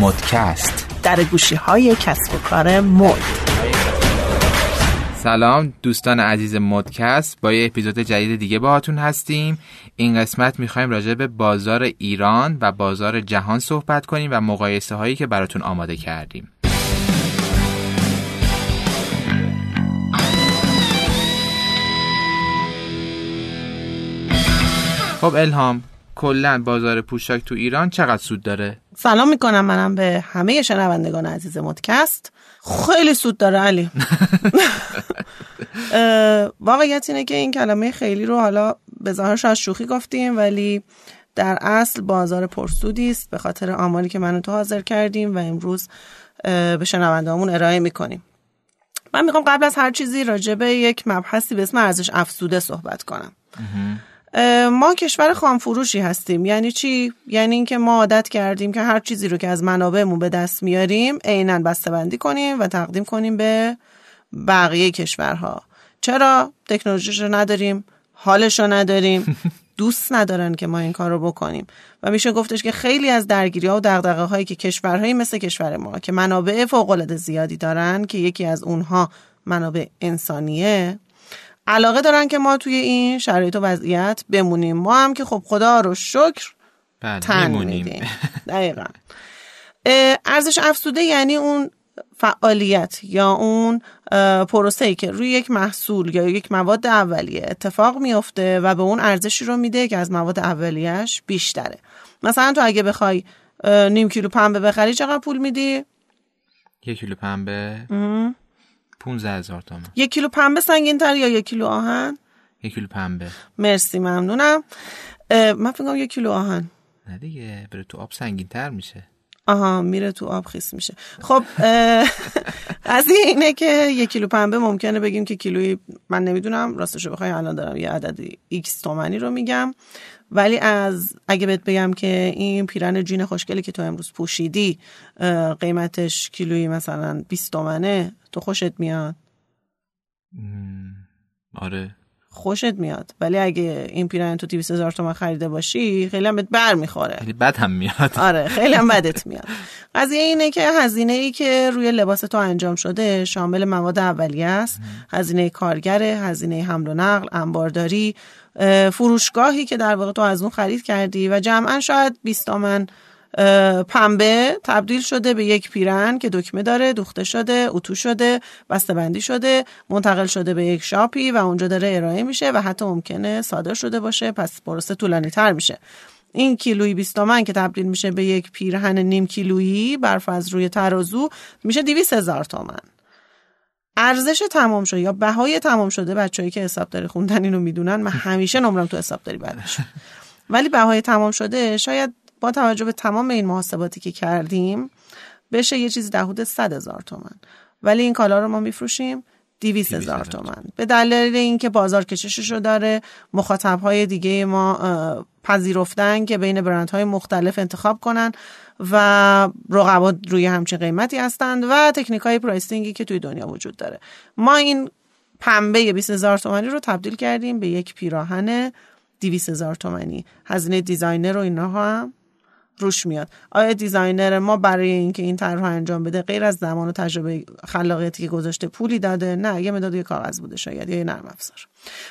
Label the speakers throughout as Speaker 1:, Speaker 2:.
Speaker 1: مدکست.
Speaker 2: در گوشی های کسب و کار مد.
Speaker 1: سلام دوستان عزیز مدکست. با یه اپیزود جدید دیگه باهاتون هستیم. این قسمت می‌خوایم راجع به بازار ایران و بازار جهان صحبت کنیم و مقایسه هایی که براتون آماده کردیم. خب الهام کلا بازار پوشاک تو ایران چقدر سود داره؟
Speaker 2: سلام می‌کنم. منم به همه شنوندگان عزیز مدکست. خیلی سود داره علی. واقعیت اینه که این کلمه خیلی رو حالا به ظاهر شاید شوخی گفتیم ولی در اصل بازار پرسودی است به خاطر آماری که من تو حاضر کردیم و امروز به شنوندهامون ارائه می‌کنیم. من می‌خوام قبل از هر چیزی راجع به یک مبحثی به اسم ارزش افزوده صحبت کنم. ما کشور خامفروشی هستیم. یعنی چی؟ یعنی اینکه ما عادت کردیم که هر چیزی رو که از منابعمون به دست میاریم عینا بسته‌بندی کنیم و تقدیم کنیم به بقیه کشورها. چرا؟ تکنولوژیش رو نداریم حالش رو نداریم دوست ندارن که ما این کار رو بکنیم. و میشه گفتش که خیلی از درگیری ها و دغدغه هایی که کشورهایی مثل کشور ما که منابع فوق العاده زیادی دارن که یکی از اونها منابع انسانیه علاقه دارن که ما توی این شرایط و وضعیت بمونیم. ما هم که خب خدا رو شکر
Speaker 1: بله
Speaker 2: تن
Speaker 1: میمونیم.
Speaker 2: میدیم. دقیقا. ارزش افزوده یعنی اون فعالیت یا اون پروسه ای که روی یک محصول یا یک مواد اولیه اتفاق میفته و به اون ارزشی رو میده که از مواد اولیش بیشتره. مثلا تو اگه بخوای نیم کیلو پنبه بخری چقدر پول میدی؟
Speaker 1: یک کیلو پنبه. 15 هزار تومن.
Speaker 2: یک کیلو پنبه سنگین تر یا یک کیلو آهن؟
Speaker 1: یک کیلو پنبه.
Speaker 2: مرسی ممنونم. من فکر کنم یک کیلو آهن.
Speaker 1: نه دیگه بره تو آب سنگین تر میشه.
Speaker 2: آها میره تو آب خیس میشه. خب قضیه اینه که یک کیلو پنبه ممکنه بگیم که کیلویی من نمی‌دونم راستشو بخوای الان دارم یه عدد X تومنی رو میگم. ولی از اگه بهت بگم که این پیرن جین خوشگلی که تو امروز پوشیدی قیمتش کیلویی مثلا 20 تومنه تو خوشت میاد؟
Speaker 1: آره.
Speaker 2: خوشت میاد. ولی اگه این پیرن تو 200 هزار تومن خریده باشی خیلی هم بهت بر می‌خوره.
Speaker 1: خیلی بد هم میاد.
Speaker 2: آره خیلی هم بدت میاد. قضیه اینه که هزینه ای که روی لباس تو انجام شده شامل مواد اولیه است. هزینه کارگره هزینه حمل و نقل انبارداری اه، فروشگاهی که در واقع تو از اون خرید کردی و جمعا شاید 20 تومن پنبه تبدیل شده به یک پیرن که دکمه داره دوخته شده اتو شده بسته‌بندی شده منتقل شده به یک شاپی و اونجا داره ارائه میشه و حتی ممکنه صادر شده باشه پس پروسه طولانی تر میشه. این کیلویی 20 تومن که تبدیل میشه به یک پیرهن نیم کیلویی برف از روی ترازو میشه 200 هزار تومن. ارزش تمام شده یا بهای تمام شده بچه‌ای که حسابداری خوندن اینو می‌دونن من همیشه نمرم تو حسابداری بد میشه ولی بهای تمام شده شاید با توجه به تمام این محاسباتی که کردیم بشه یه چیزی در حدود 100 هزار تومن. ولی این کالا رو ما میفروشیم 200 هزار تومن. به دلیل اینکه بازار کششش رو داره مخاطب های دیگه ما پذیرفتن که بین برندهای مختلف انتخاب کنن و رقبا روی همچین قیمتی هستند و تکنیک های پرایسینگی که توی دنیا وجود داره. ما این پنبه 20 هزار تومنی رو تبدیل کردیم به یک پیراهن 200 هزار تومنی. هزینه designer و اینها هم روش میاد. آیا designer ما برای اینکه این طرح انجام بده غیر از زمان و تجربه خلاقیتی که گذاشته پولی داده؟ نه یه مداد یه کاغذ بوده شاید یا یه نرم افزار.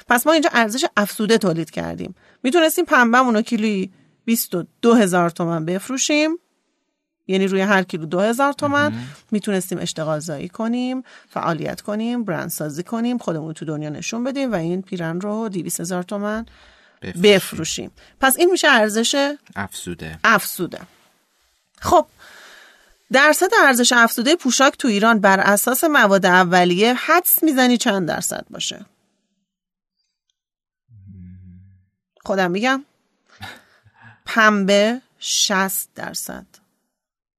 Speaker 2: پس ما اینجا ارزش افزوده تولید کردیم. می‌تونستیم پنبهمون رو کیلویی 22 هزار تومن بفروشیم. یعنی روی هر کیلو دو هزار تومن می‌تونستیم اشتغال زایی کنیم فعالیت کنیم برندسازی کنیم خودمون تو دنیا نشون بدیم و این پیرن رو 200 هزار تومن
Speaker 1: بفروشیم.
Speaker 2: بفروشیم. پس این میشه ارزش
Speaker 1: افسوده.
Speaker 2: افزوده خب درصد ارزش افزوده پوشاک تو ایران بر اساس مواد اولیه حدس می‌زنی چند درصد باشه؟ خودم میگم. پنبه 60 درصد.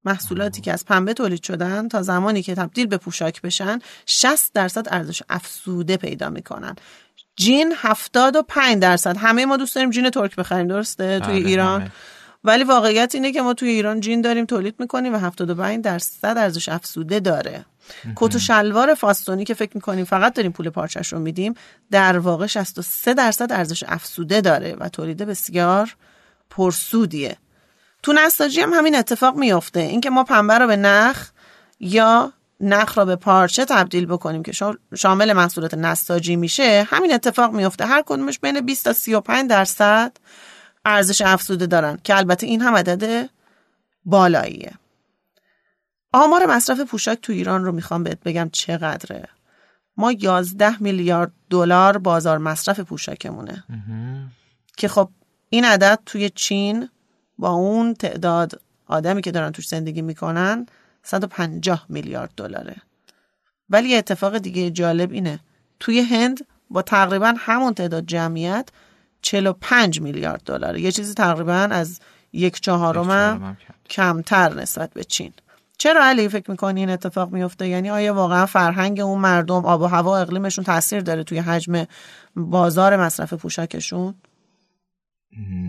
Speaker 2: محصولاتی که از پنبه تولید شدن تا زمانی که تبدیل به پوشاک بشن 60 درصد ارزش افزوده پیدا می‌کنن. جین 75 درصد. همه ما دوست داریم جین ترک بخریم درسته؟ توی
Speaker 1: بله،
Speaker 2: ایران.
Speaker 1: همه.
Speaker 2: ولی واقعیت اینه که ما توی ایران جین داریم تولید می‌کنیم و 75 درصد ارزش افزوده داره. کت و شلوار فاستونی که فکر می‌کنیم فقط داریم پول پارچش رو میدیم در واقع 63 درصد ارزش افزوده داره و تولید بسیار پرسودیه. تو نساجی هم همین اتفاق میفته اینکه ما پنبه رو به نخ یا نخ را به پارچه تبدیل بکنیم که شامل محصولات نساجی میشه همین اتفاق میفته. هر کدومش بین 20 تا 35 درصد ارزش افزوده دارن که البته این هم عدد بالاییه. آمار مصرف پوشاک تو ایران رو می‌خوام بهت بگم چقدره. ما 11 میلیارد دلار بازار مصرف پوشاکمونه. که خب این عدد توی چین با اون تعداد آدمی که دارن توش زندگی می‌کنن 150 میلیارد دلاره. ولی اتفاق دیگه جالب اینه. توی هند با تقریبا همون تعداد جمعیت 45 میلیارد دلاره. یه چیزی تقریبا از یک چهارم کمتر نسبت به چین. چرا علی فکر می‌کنی این اتفاق میفته یعنی آیا واقعا فرهنگ اون مردم آب و هوا اقلیمشون تاثیر داره توی حجم بازار مصرف پوشاکشون؟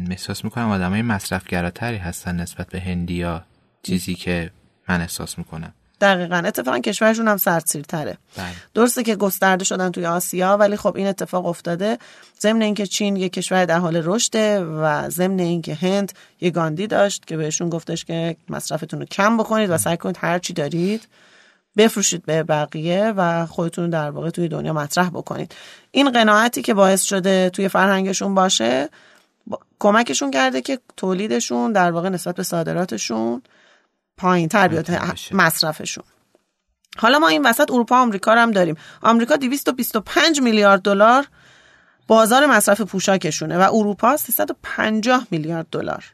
Speaker 1: احساس می‌کنم آدم های مصرفگراتری هستن نسبت به هندیا چیزی که من احساس می‌کنم.
Speaker 2: دقیقا. اتفاقا کشورشون هم سردسیرتره. بله. درسته که گسترده شدن توی آسیا ولی خب این اتفاق افتاده. ضمن اینکه چین یک کشور در حال رشده و ضمن اینکه هند یه گاندی داشت که بهشون گفتش که مصرفتون رو کم بکنید و سعی کنید هر چی دارید بفروشید به بقیه و خودتون در واقع توی دنیا مطرح بکنید. این قناعتی که باعث شده توی فرهنگشون باشه کمکشون کرده که تولیدشون در واقع نسبت به صادراتشون پایین تر بیاد مصرفشون. حالا ما این وسط اروپا آمریکا رو هم داریم. آمریکا 225 میلیارد دلار بازار مصرف پوشاکشونه و اروپا 350 میلیارد دلار.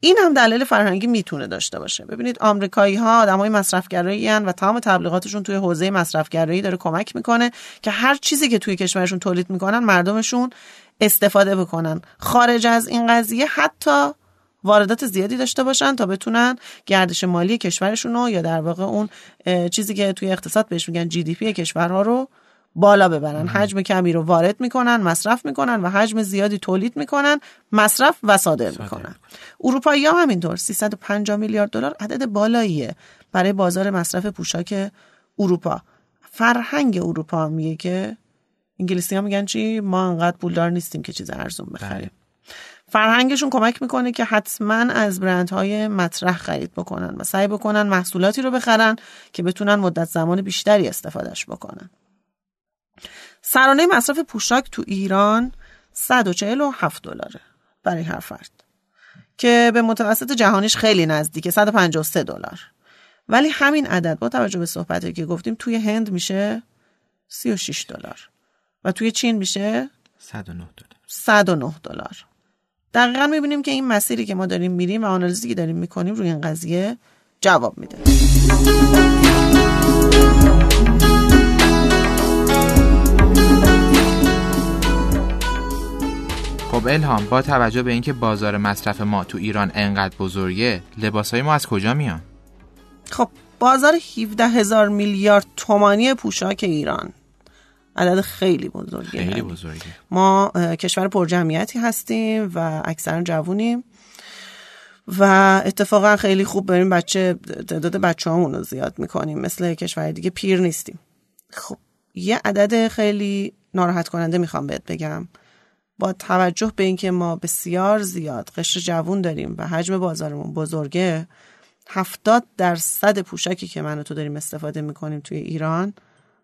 Speaker 2: این هم دلیل فرهنگی می‌تونه داشته باشه. ببینید آمریکایی ها آدمای مصرفگرایی و تمام تبلیغاتشون توی حوزه مصرفگرایی داره کمک می‌کنه که هر چیزی که توی کشورشون تولید می‌کنن مردمشون استفاده بکنن. خارج از این قضیه حتی واردات زیادی داشته باشن تا بتونن گردش مالی کشورشون رو یا در واقع اون چیزی که توی اقتصاد بهش میگن جی دی پی کشورها رو بالا ببرن. حجم کمی رو وارد می‌کنن مصرف می‌کنن و حجم زیادی تولید می‌کنن مصرف و صادر, می‌کنن. اروپایی ها همینطور 350 میلیارد دلار عدد بالاییه برای بازار مصرف پوشاک اروپا. فرهنگ اروپا میگه که انگلیسی ها میگن چی؟ ما انقدر پولدار نیستیم که چیز ارزون بخریم. بله. فرهنگشون کمک می‌کنه که حتما از برندهای مطرح خرید بکنن و سعی بکنن محصولاتی رو بخرن که بتونن مدت زمان بیشتری استفادهش بکنن. سرانه مصرف پوشاک تو ایران 147 دلاره برای هر فرد که به متوسط جهانیش خیلی نزدیکه 153 دلار. ولی همین عدد با توجه به صحبتی که گفتیم توی هند میشه 36 دلار و توی چین میشه
Speaker 1: 109 دلار.
Speaker 2: 109 دلار. دقیقا می‌بینیم که این مسیری که ما داریم میریم و آنالیزی که داریم می‌کنیم روی این قضیه جواب میده
Speaker 1: خب الهام با توجه به اینکه بازار مصرف ما تو ایران انقدر بزرگه لباسای ما از کجا میان؟
Speaker 2: خب بازار 17 هزار میلیارد تومانی پوشاک ایران عدد خیلی بزرگه.
Speaker 1: خیلی بزرگه.
Speaker 2: ما کشور پرجمعیتی هستیم و اکثرا جوونیم و اتفاقا خیلی خوب بریم بچه تعداد بچه رو زیاد می‌کنیم. مثل کشور دیگه پیر نیستیم. خب یه عدد خیلی ناراحت کننده می‌خوام بهت بگم. با توجه به اینکه ما بسیار زیاد قشر جوون داریم و حجم بازارمون بزرگه هفتاد درصد پوشکی که من و تو داریم استفاده می‌کنیم توی ایران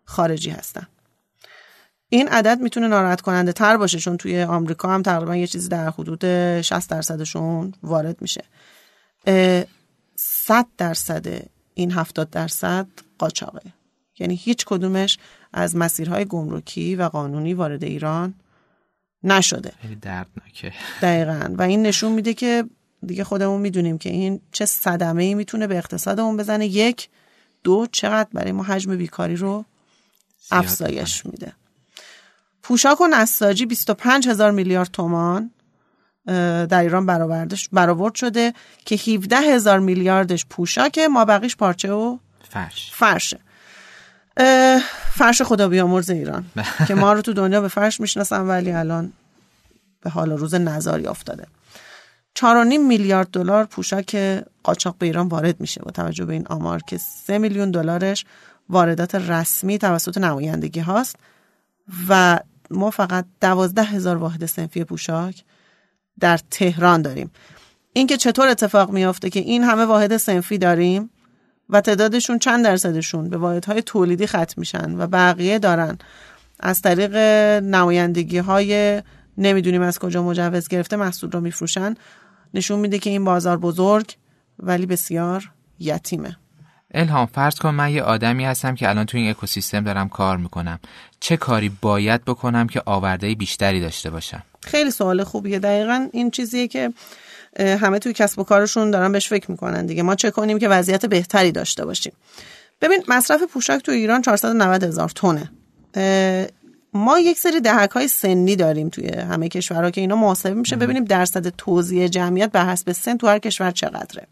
Speaker 2: خارجی هستن. این عدد می‌تونه ناراحت کننده تر باشه چون توی آمریکا هم تقریبا یه چیزی در حدود 60 درصدشون وارد میشه. 100 درصد این 70 درصد قاچاقه. یعنی هیچ کدومش از مسیرهای گمرکی و قانونی وارد ایران نشده.
Speaker 1: دردناکه.
Speaker 2: دقیقا. و این نشون میده که دیگه خودمون می‌دونیم که این چه صدمه ای می‌تونه به اقتصادمون بزنه. یک دو چقدر برای ما حجم بیکاری رو افزایش میده. پوشاک و نساجی 25 هزار میلیارد تومان در ایران برآوردش برآورد شده که 17 هزار میلیاردش پوشاک ما بقیش پارچه و
Speaker 1: فرش.
Speaker 2: فرشه. فرش خدا بیامرز ایران که ما رو تو دنیا به فرش می‌شناسن ولی الان به حال روز نظاری افتاده. 4.5 میلیارد دلار پوشاک قاچاق به ایران وارد میشه با توجه به این آمار که 3 میلیون دلارش واردات رسمی توسط نمایندگی هاست و ما فقط دوازده هزار واحد سنفی پوشاک در تهران داریم. اینکه چطور اتفاق میافته که این همه واحد سنفی داریم و تعدادشون چند درصدشون به واحدهای تولیدی ختم میشن و بقیه دارن. از طریق نمایندگی های نمی‌دونیم از کجا مجوز گرفته محصول رو میفروشن نشون میده که این بازار بزرگ ولی بسیار یتیمه.
Speaker 1: الهام فرض کن من یه آدمی هستم که الان تو این اکوسیستم دارم کار می‌کنم. چه کاری باید بکنم که آورده بیشتری داشته باشم؟
Speaker 2: خیلی سوال خوبیه. دقیقا این چیزیه که همه توی کسب و کارشون دارن بهش فکر می‌کنن دیگه. ما چه کنیم که وضعیت بهتری داشته باشیم. ببین مصرف پوشاک تو ایران 490 هزار تونه ما یک سری دهک های سنی داریم توی همه کشورها که اینا محاسبه میشه. ببینیم درصد توزیع جمعیت به حسب سن تو هر کشور چقدره.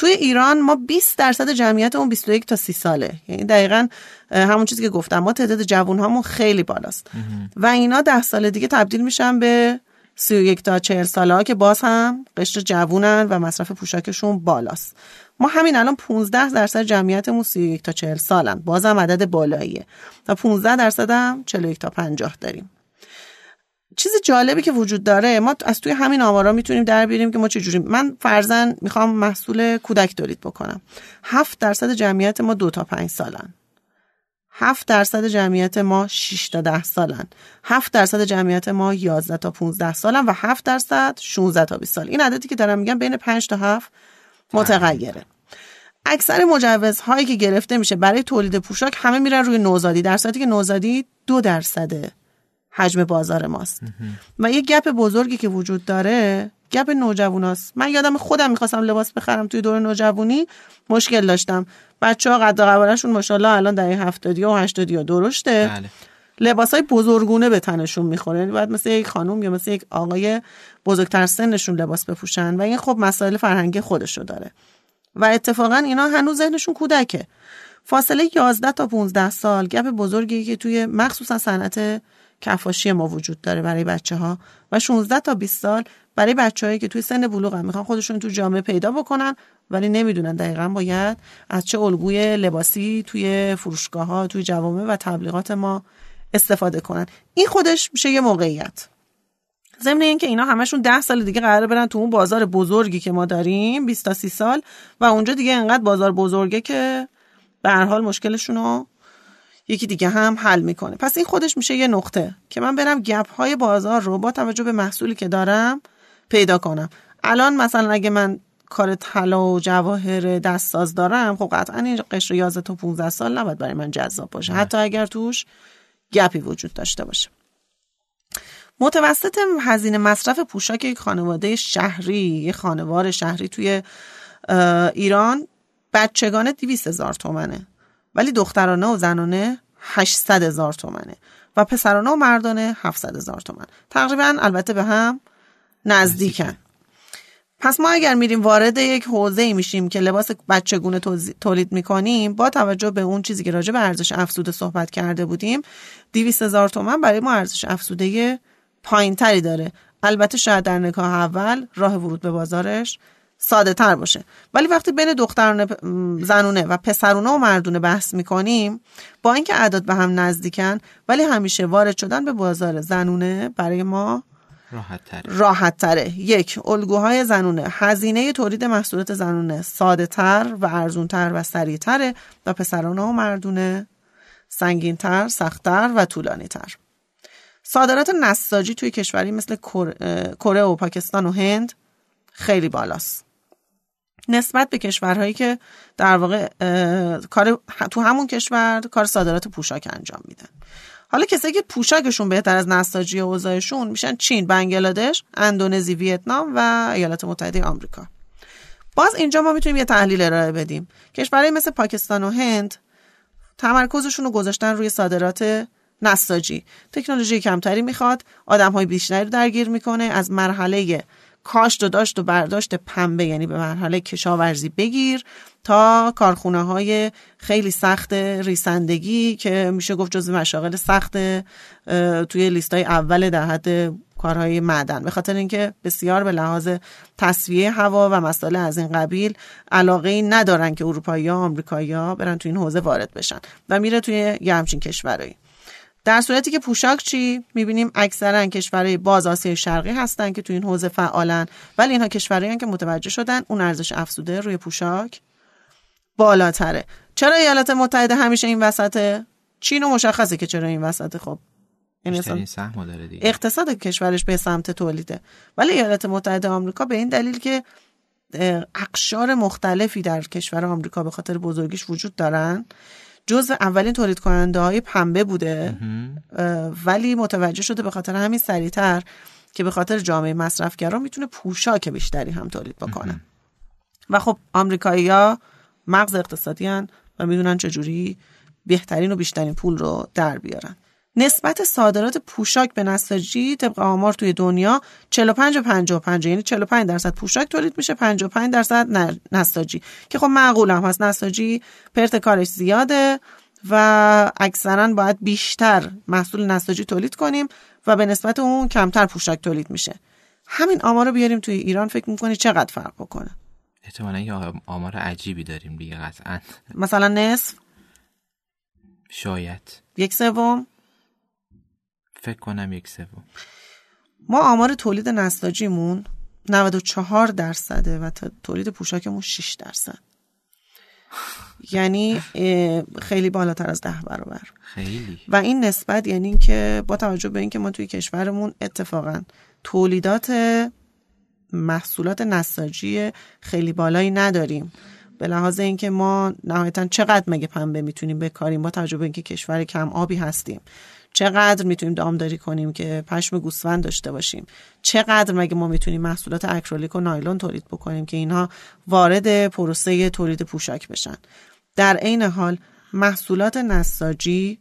Speaker 2: توی ایران ما 20 درصد جمعیت اون 21 تا 30 ساله. یعنی دقیقا همون چیزی که گفتم ما تعداد جوون هامون خیلی بالاست. و اینا ده سال دیگه تبدیل میشن به 31 تا 40 ساله ها که باز هم قشر جوونن و مصرف پوشاکشون بالاست. ما همین الان 15 درصد جمعیتمون 31 تا 40 سالن. بازم عدد بالاییه. و 15 درصد هم 41 تا 50 داریم. چیز جالبی که وجود داره ما از توی همین آمارا می‌تونیم در بیاریم که ما چجوری من فرزن می‌خوام محصول کودک تولید بکنم. 7 درصد جمعیت ما دو تا 5 سالن. 7 درصد جمعیت ما 6 تا 10 سالن. 7 درصد جمعیت ما 11 تا 15 سالن و 7 درصد 16 تا 20 سال. این عددی که دارم میگم بین 5 تا 7 متغیره. اکثر مجوزهایی که گرفته میشه برای تولید پوشاک همه میرن روی نوزادی. در صورتی که نوزادی دو درصد حجم بازار ماست. و یه گپ بزرگی که وجود داره گپ نوجواناست من یادم خودم می‌خواستم لباس بخرم توی دور نوجوانی مشکل داشتم. بچه ها قد قوارشون ماشاءالله الان در هفتادی و هشتادی و درشته. بله. لباس های بزرگونه به تنشون می‌خوره. یعنی باید مثل یک خانوم یا مثل یک آقای بزرگتر سنشون لباس بپوشن و این خب مسائل فرهنگی خودشو داره. و اتفاقا اینا هنوز ذهنشون کودکه. فاصله 11 تا 15 سال گپ بزرگی که توی مخصوصا صنعت کفاشی ما وجود داره برای بچه ها و 16 تا 20 سال برای بچههایی که توی سن بلوغ هم می‌خوان خودشون تو جامعه پیدا بکنن ولی نمی‌دونن دقیقا باید از چه الگوی لباسی توی فروشگاه ها توی جوامع و تبلیغات ما استفاده کنن. این خودش میشه یه موقعیت. ضمن اینکه اینا همشون ده سال دیگه قرار برن تو اون بازار بزرگی که ما داریم 20 تا 30 سال و اونجا دیگه انقدر بازار بزرگه که به هر حال مشکلشون رو یکی دیگه هم حل می‌کنه. پس این خودش میشه یه نقطه که من برم گپ های بازار رو با توجه به محصولی که دارم پیدا کنم. الان مثلا اگه من کار طلا و جواهر دستساز دارم خب قطعا این قشر 11 تا 15 سال نباید برای من جذاب باشه. حتی اگر توش گپی وجود داشته باشه. متوسط هزینه مصرف پوشاک یک خانواده شهری یک خانوار شهری توی ایران بچگانه 200 هزار تومنه. ولی دخترانه و زنانه 800 هزار تومنه و پسرانه و مردانه 700 هزار تومن. تقریبا البته به هم نزدیکن. پس ما اگر میریم وارد یک حوزه ای میشیم که لباس بچگونه تولید می‌کنیم با توجه به اون چیزی که راجع به ارزش افزوده صحبت کرده بودیم 200 هزار تومن برای ما ارزش افزوده پایین تری داره. البته شاید در نگاه اول راه ورود به بازارش ساده تر باشه ولی وقتی بین دخترانه زنونه و پسرونه و مردونه بحث می‌کنیم با اینکه اعداد به هم نزدیکن ولی همیشه وارد شدن به بازار زنونه برای ما
Speaker 1: راحت تره.
Speaker 2: راحت تره. یک الگوهای زنونه هزینه تولید محصولات زنونه ساده تر و ارزون تر و سریع تره و پسرانه و مردونه سنگین تر سختتر و طولانی تر صادرات نساجی توی کشوری مثل کره و پاکستان و هند خیلی بالاست نسبت به کشورهایی که در واقع کار تو همون کشور کار صادرات پوشاک انجام میدن حالا کسایی که پوشاکشون بهتر از نساجی اوضاعشون میشن چین، بنگلادش، اندونزی، ویتنام و ایالات متحده آمریکا. باز اینجا ما می‌تونیم یه تحلیل ارائه بدیم. کشورهای مثل پاکستان و هند تمرکزشون رو گذاشتن روی صادرات نساجی. تکنولوژی کمتری می‌خواد، آدم های بیشتری رو درگیر می‌کنه از مرحله کاشت و داشت و برداشت پنبه یعنی به مرحله کشاورزی بگیر تا کارخونه های خیلی سخت ریسندگی که میشه گفت جز مشاغل سخت توی لیست های اول در حد کارهای معدن. به خاطر اینکه بسیار به لحاظ تصویه هوا و مسائل از این قبیل علاقه ای ندارن که اروپایی ها آمریکایی ها برن توی این حوزه وارد بشن و میره توی یه همچین کشورهایی در صورتی که پوشاک چی؟ می‌بینیم اکثرا کشورهای باز آسیای شرقی هستن که تو این حوزه فعالن ولی اینها کشورهایی که متوجه شدن اون ارزش افزوده روی پوشاک بالاتره. چرا ایالات متحده همیشه این وسطه چین و مشخصه که چرا این وسطه خب؟
Speaker 1: این سهم داره دیگه.
Speaker 2: اقتصاد کشورش به سمت تولیده. ولی ایالات متحده آمریکا به این دلیل که اقشار مختلفی در کشور آمریکا به خاطر بزرگیش وجود دارن جزو اولین تولید کننده های پنبه بوده ولی متوجه شده به خاطر همین سریعتر که به خاطر جامعه مصرفگرا می‌تونه پوشاک بیشتری هم تولید بکنه. و خب آمریکایی‌ها مغز اقتصادی هن و می‌دونن چجوری بهترین و بیشترین پول رو در بیارن. نسبت صادرات پوشاک به نساجی طبق آمار توی دنیا 45 و 55 یعنی 45 درصد پوشاک تولید میشه 55 درصد نساجی که خب معقول هم هست نساجی پرت کارش زیاده و اکثرا باید بیشتر محصول نساجی تولید کنیم و به نسبت اون کمتر پوشاک تولید میشه. همین آمار رو بیاریم توی ایران فکر می‌کنی چقدر فرق بکنه؟
Speaker 1: احتمالا یه آمار عجیبی داریم دیگه قطعا.
Speaker 2: مثلا نصف؟
Speaker 1: شاید.
Speaker 2: یک سوم؟
Speaker 1: فکر کنم یک سوم.
Speaker 2: ما آمار تولید نساجیمون 94 درصده و تولید پوشاکمون 6 درصد. یعنی خیلی بالاتر از ده برابر.
Speaker 1: خیلی.
Speaker 2: و این نسبت یعنی که با توجه به اینکه ما توی کشورمون اتفاقا تولیدات محصولات نساجی خیلی بالایی نداریم. به لحاظ اینکه ما نهایتا چقدر مگه پنبه می‌تونیم بکاریم با توجه به اینکه کشور کم آبی هستیم. چقدر می‌تونیم دامداری کنیم که پشم گوسفند داشته باشیم؟ چقدر مگه ما می‌تونیم محصولات اکریلیک و نایلون تولید بکنیم که اینها وارد پروسه تولید پوشاک بشن؟ در عین حال محصولات نساجی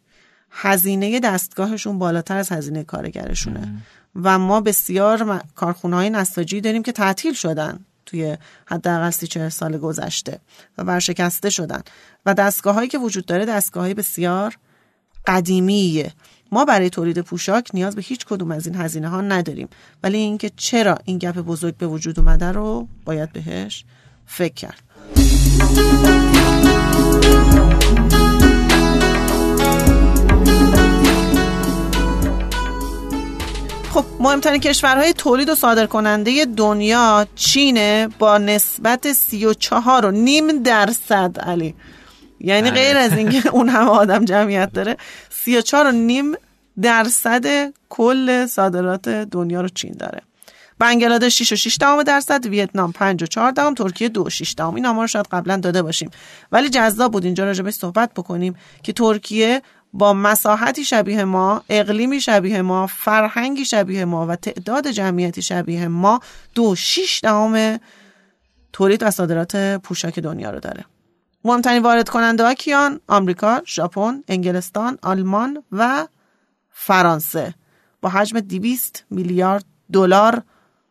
Speaker 2: هزینه دستگاهشون بالاتر از هزینه کارگرشونه. و ما بسیار کارخونه های نساجی داریم که تعطیل شدن توی حداقل سی چه سال گذشته و ورشکسته شدن. و دستگاه هایی که وجود داره دستگاه های بسیار قدیمیه. ما برای تولید پوشاک نیاز به هیچ کدوم از این هزینه ها نداریم. ولی اینکه چرا این گپ بزرگ به وجود اومده رو باید بهش فکر کرد. خب مهمترین کشورهای تولید و صادر کننده دنیا چینه با نسبت 34 و نیم درصد علی. یعنی غیر از اینکه اون همه آدم جمعیت داره 34 و نیم درصد کل صادرات دنیا رو چین داره. بنگلادش 6 و 6 دهم درصد ویتنام 5 و 4 دهم ترکیه 2 و 6 دهم. این آمار رو شاید قبلا داده باشیم. ولی جذاب بود اینجا راجع صحبت بکنیم که ترکیه با مساحتی شبیه ما اقلیمی شبیه ما فرهنگی شبیه ما و تعداد جمعیتی شبیه ما دو شیش دهم تولید و صادرات پوشاک دنیا رو داره. مهمترین وارد کننده ها کیان؟ آمریکا ژاپن انگلستان آلمان و فرانسه. با حجم 200 میلیارد دلار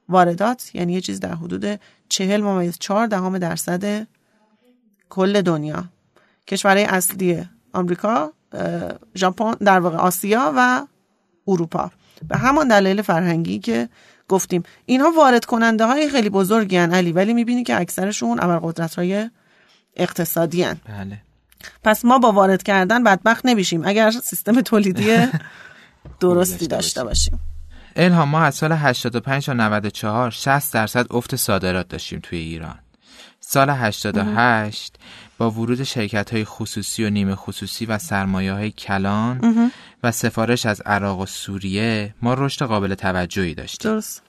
Speaker 2: واردات یعنی یه چیز در حدود 40 ممیز 4 دهم درصد کل دنیا. کشورهای اصلی آمریکا ژاپن در واقع آسیا و اروپا. به همان دلایل فرهنگی که گفتیم. اینها وارد کننده های خیلی بزرگی هن علی ولی می‌بینی که اکثرشون قدرت های اقتصادی هن.
Speaker 1: بله.
Speaker 2: پس ما با وارد کردن بدبخت نمیشیم اگر سیستم تولیدی درستی داشته باشیم
Speaker 1: الهام ما از سال 85 تا 94 60 درصد افت صادرات داشتیم توی ایران سال 88 با ورود شرکت های خصوصی و نیمه خصوصی و سرمایه های کلان و سفارش از عراق و سوریه ما رشد قابل توجهی داشتیم
Speaker 2: درست.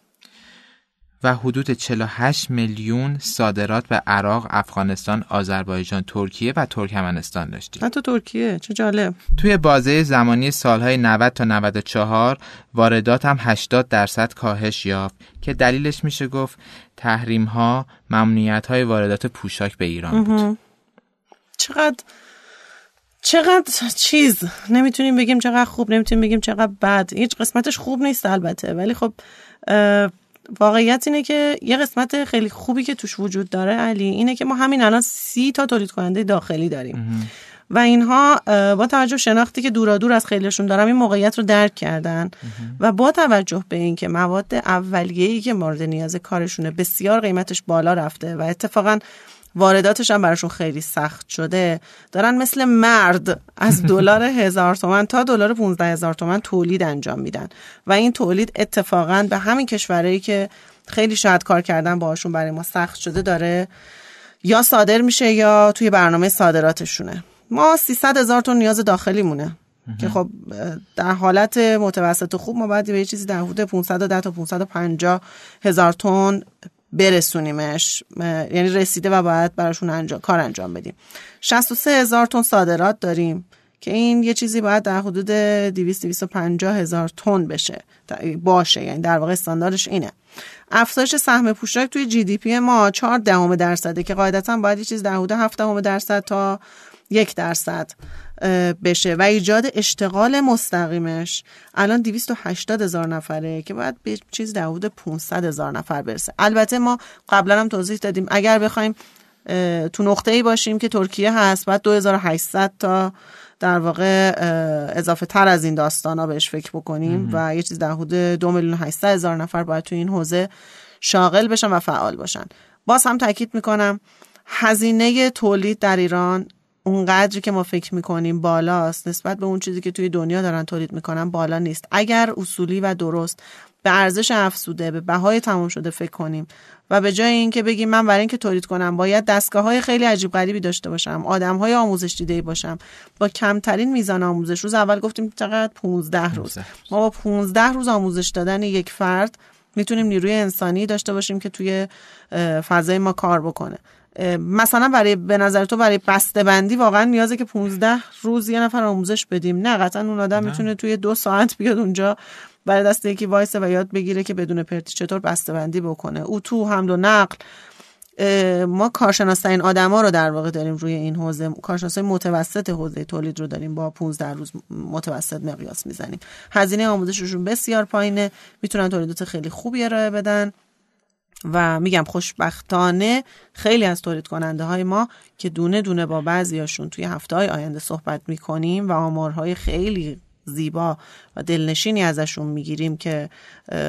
Speaker 1: و حدود 48 میلیون صادرات به عراق، افغانستان، آذربایجان، ترکیه و ترکمنستان داشتیم.
Speaker 2: حتی ترکیه چه جالب.
Speaker 1: توی بازه زمانی سالهای 90 تا 94 واردات هم 80 درصد کاهش یافت که دلیلش میشه گفت تحریم ها، ممنوعیت های واردات پوشاک به ایران بود.
Speaker 2: چقدر چقدر چیز نمی‌تونیم بگیم چقدر خوب نمی‌تونیم بگیم چقدر بد هیچ قسمتش خوب نیست البته ولی خب واقعیت اینه که یه قسمت خیلی خوبی که توش وجود داره علی اینه که ما همین الان سی تا تولید کننده داخلی داریم. و اینها با توجه شناختی که دورا دور از خیلیشون دارم این موقعیت رو درک کردن. و با توجه به اینکه مواد اولیه‌ای که مورد نیاز کارشونه بسیار قیمتش بالا رفته و اتفاقا وارداتش هم براشون خیلی سخت شده. دارن مثل مرد از دلار هزار تومن تا دلار 15 هزار تومن تولید انجام میدن. و این تولید اتفاقا به همین کشورهایی که خیلی شاید کار کردن باشون برای ما سخت شده داره یا صادر میشه یا توی برنامه صادراتشونه. ما 300 هزار تن نیاز داخلی مونه که خب در حالت متوسط خوب ما باید به یه چیزی در حدود 510 تا 550 هزار تن برسونیمش یعنی رسیده و باید براشون انجام، کار انجام بدیم. 63 هزار تن صادرات داریم که این یه چیزی باید در حدود 200 250 هزار تن بشه. باشه یعنی در واقع استانداردش اینه. افزایش سهم پوشاک توی جی دی پی ما 4 دهم درصده که قاعدتا باید یه چیز در حدود 7 دهم درصد تا یک درصد. بشه و ایجاد اشتغال مستقیمش. الان 280 هزار نفره که باید به چیز در حدود 500 هزار نفر برسه. البته ما قبلا هم توضیح دادیم اگر بخوایم تو نقطه ای باشیم که ترکیه هست بعد 2800 تا در واقع اضافه تر از این داستان ها بهش فکر بکنیم و یه چیز در حدود دو میلیون 800 هزار نفر باید تو این حوزه شاغل بشن و فعال باشن. باز هم تاکید می‌کنم هزینه تولید در ایران اونقدری که ما فکر می‌کنیم بالاست نسبت به اون چیزی که توی دنیا دارن تولید می‌کنن بالا نیست. اگر اصولی و درست به ارزش افزوده به بهای تمام شده فکر کنیم و به جای اینکه بگیم من برای اینکه تولید کنم باید دستگاه های خیلی عجیب غریبی داشته باشم آدم های آموزش دیده باشم. با کمترین میزان آموزش روز اول گفتیم چقدر؟ 15 روز. ما با 15 روز آموزش دادن یک فرد می‌تونیم نیروی انسانی داشته باشیم که توی فضای ما کار بکنه. مثلا برای به نظر تو برای بسته بندی واقعا نیازه که 15 روز یه نفر آموزش بدیم. نه قطعا اون آدم می‌تونه توی دو ساعت بیاد اونجا برای دست یکی وایسه و یاد بگیره که بدون پرتی چطور بسته بندی بکنه. او تو حمل و نقل. ما کارشناسترین آدما رو در واقع داریم روی این حوزه. کارشناسای متوسط حوزه تولید رو داریم با 15 روز متوسط مقیاس می‌زنیم. هزینه آموزششون بسیار پایینه. می‌تونن تولیدات خیلی خوبی ارائه بدن. و میگم خوشبختانه خیلی از تولید کننده های ما که دونه دونه با بعضیاشون توی هفته های آینده صحبت می‌کنیم و آمارهای خیلی زیبا و دلنشینی ازشون می‌گیریم که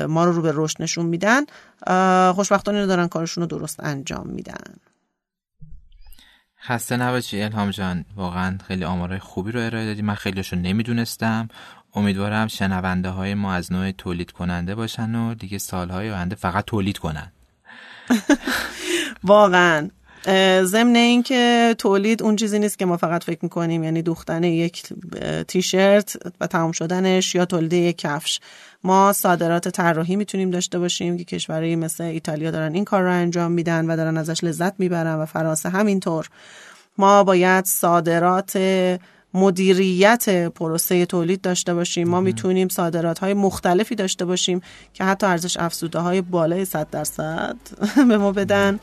Speaker 2: ما رو رو به رشد نشون میدن خوشبختانه دارن کارشون رو درست انجام میدن.
Speaker 1: خسته نباشی الهام جان. واقعا خیلی آمارهای خوبی رو ارائه دادی. من خیلیشون نمی‌دونستم. امیدوارم شنونده های ما از نوع تولید کننده باشن و دیگه سالهای آینده فقط تولید کنن.
Speaker 2: واقعا. ضمن اینکه تولید اون چیزی نیست که ما فقط فکر می‌کنیم یعنی دوختن یک تیشرت و تمام شدنش یا تولید یک کفش. ما صادرات طراحی می‌تونیم داشته باشیم که کشورهایی مثل ایتالیا دارن این کار رو انجام میدن و دارن ازش لذت می‌برن و فرانسه همینطور. ما باید صادرات مدیریت پروسه تولید داشته باشیم. ما می‌تونیم صادرات های مختلفی داشته باشیم که حتی ارزش افزوده های بالای 100 درصد به ما بدن.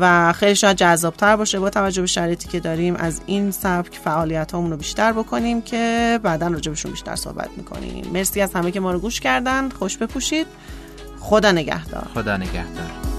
Speaker 2: و خیلی شاید جذابتر باشه با توجه به شرایطی که داریم از این سبک فعالیت رو بیشتر بکنیم که بعدا راجبشون بیشتر صحبت می‌کنیم. مرسی از همه که ما رو گوش کردن. خوش بپوشید. خدا نگهدار.
Speaker 1: خدا نگهدار.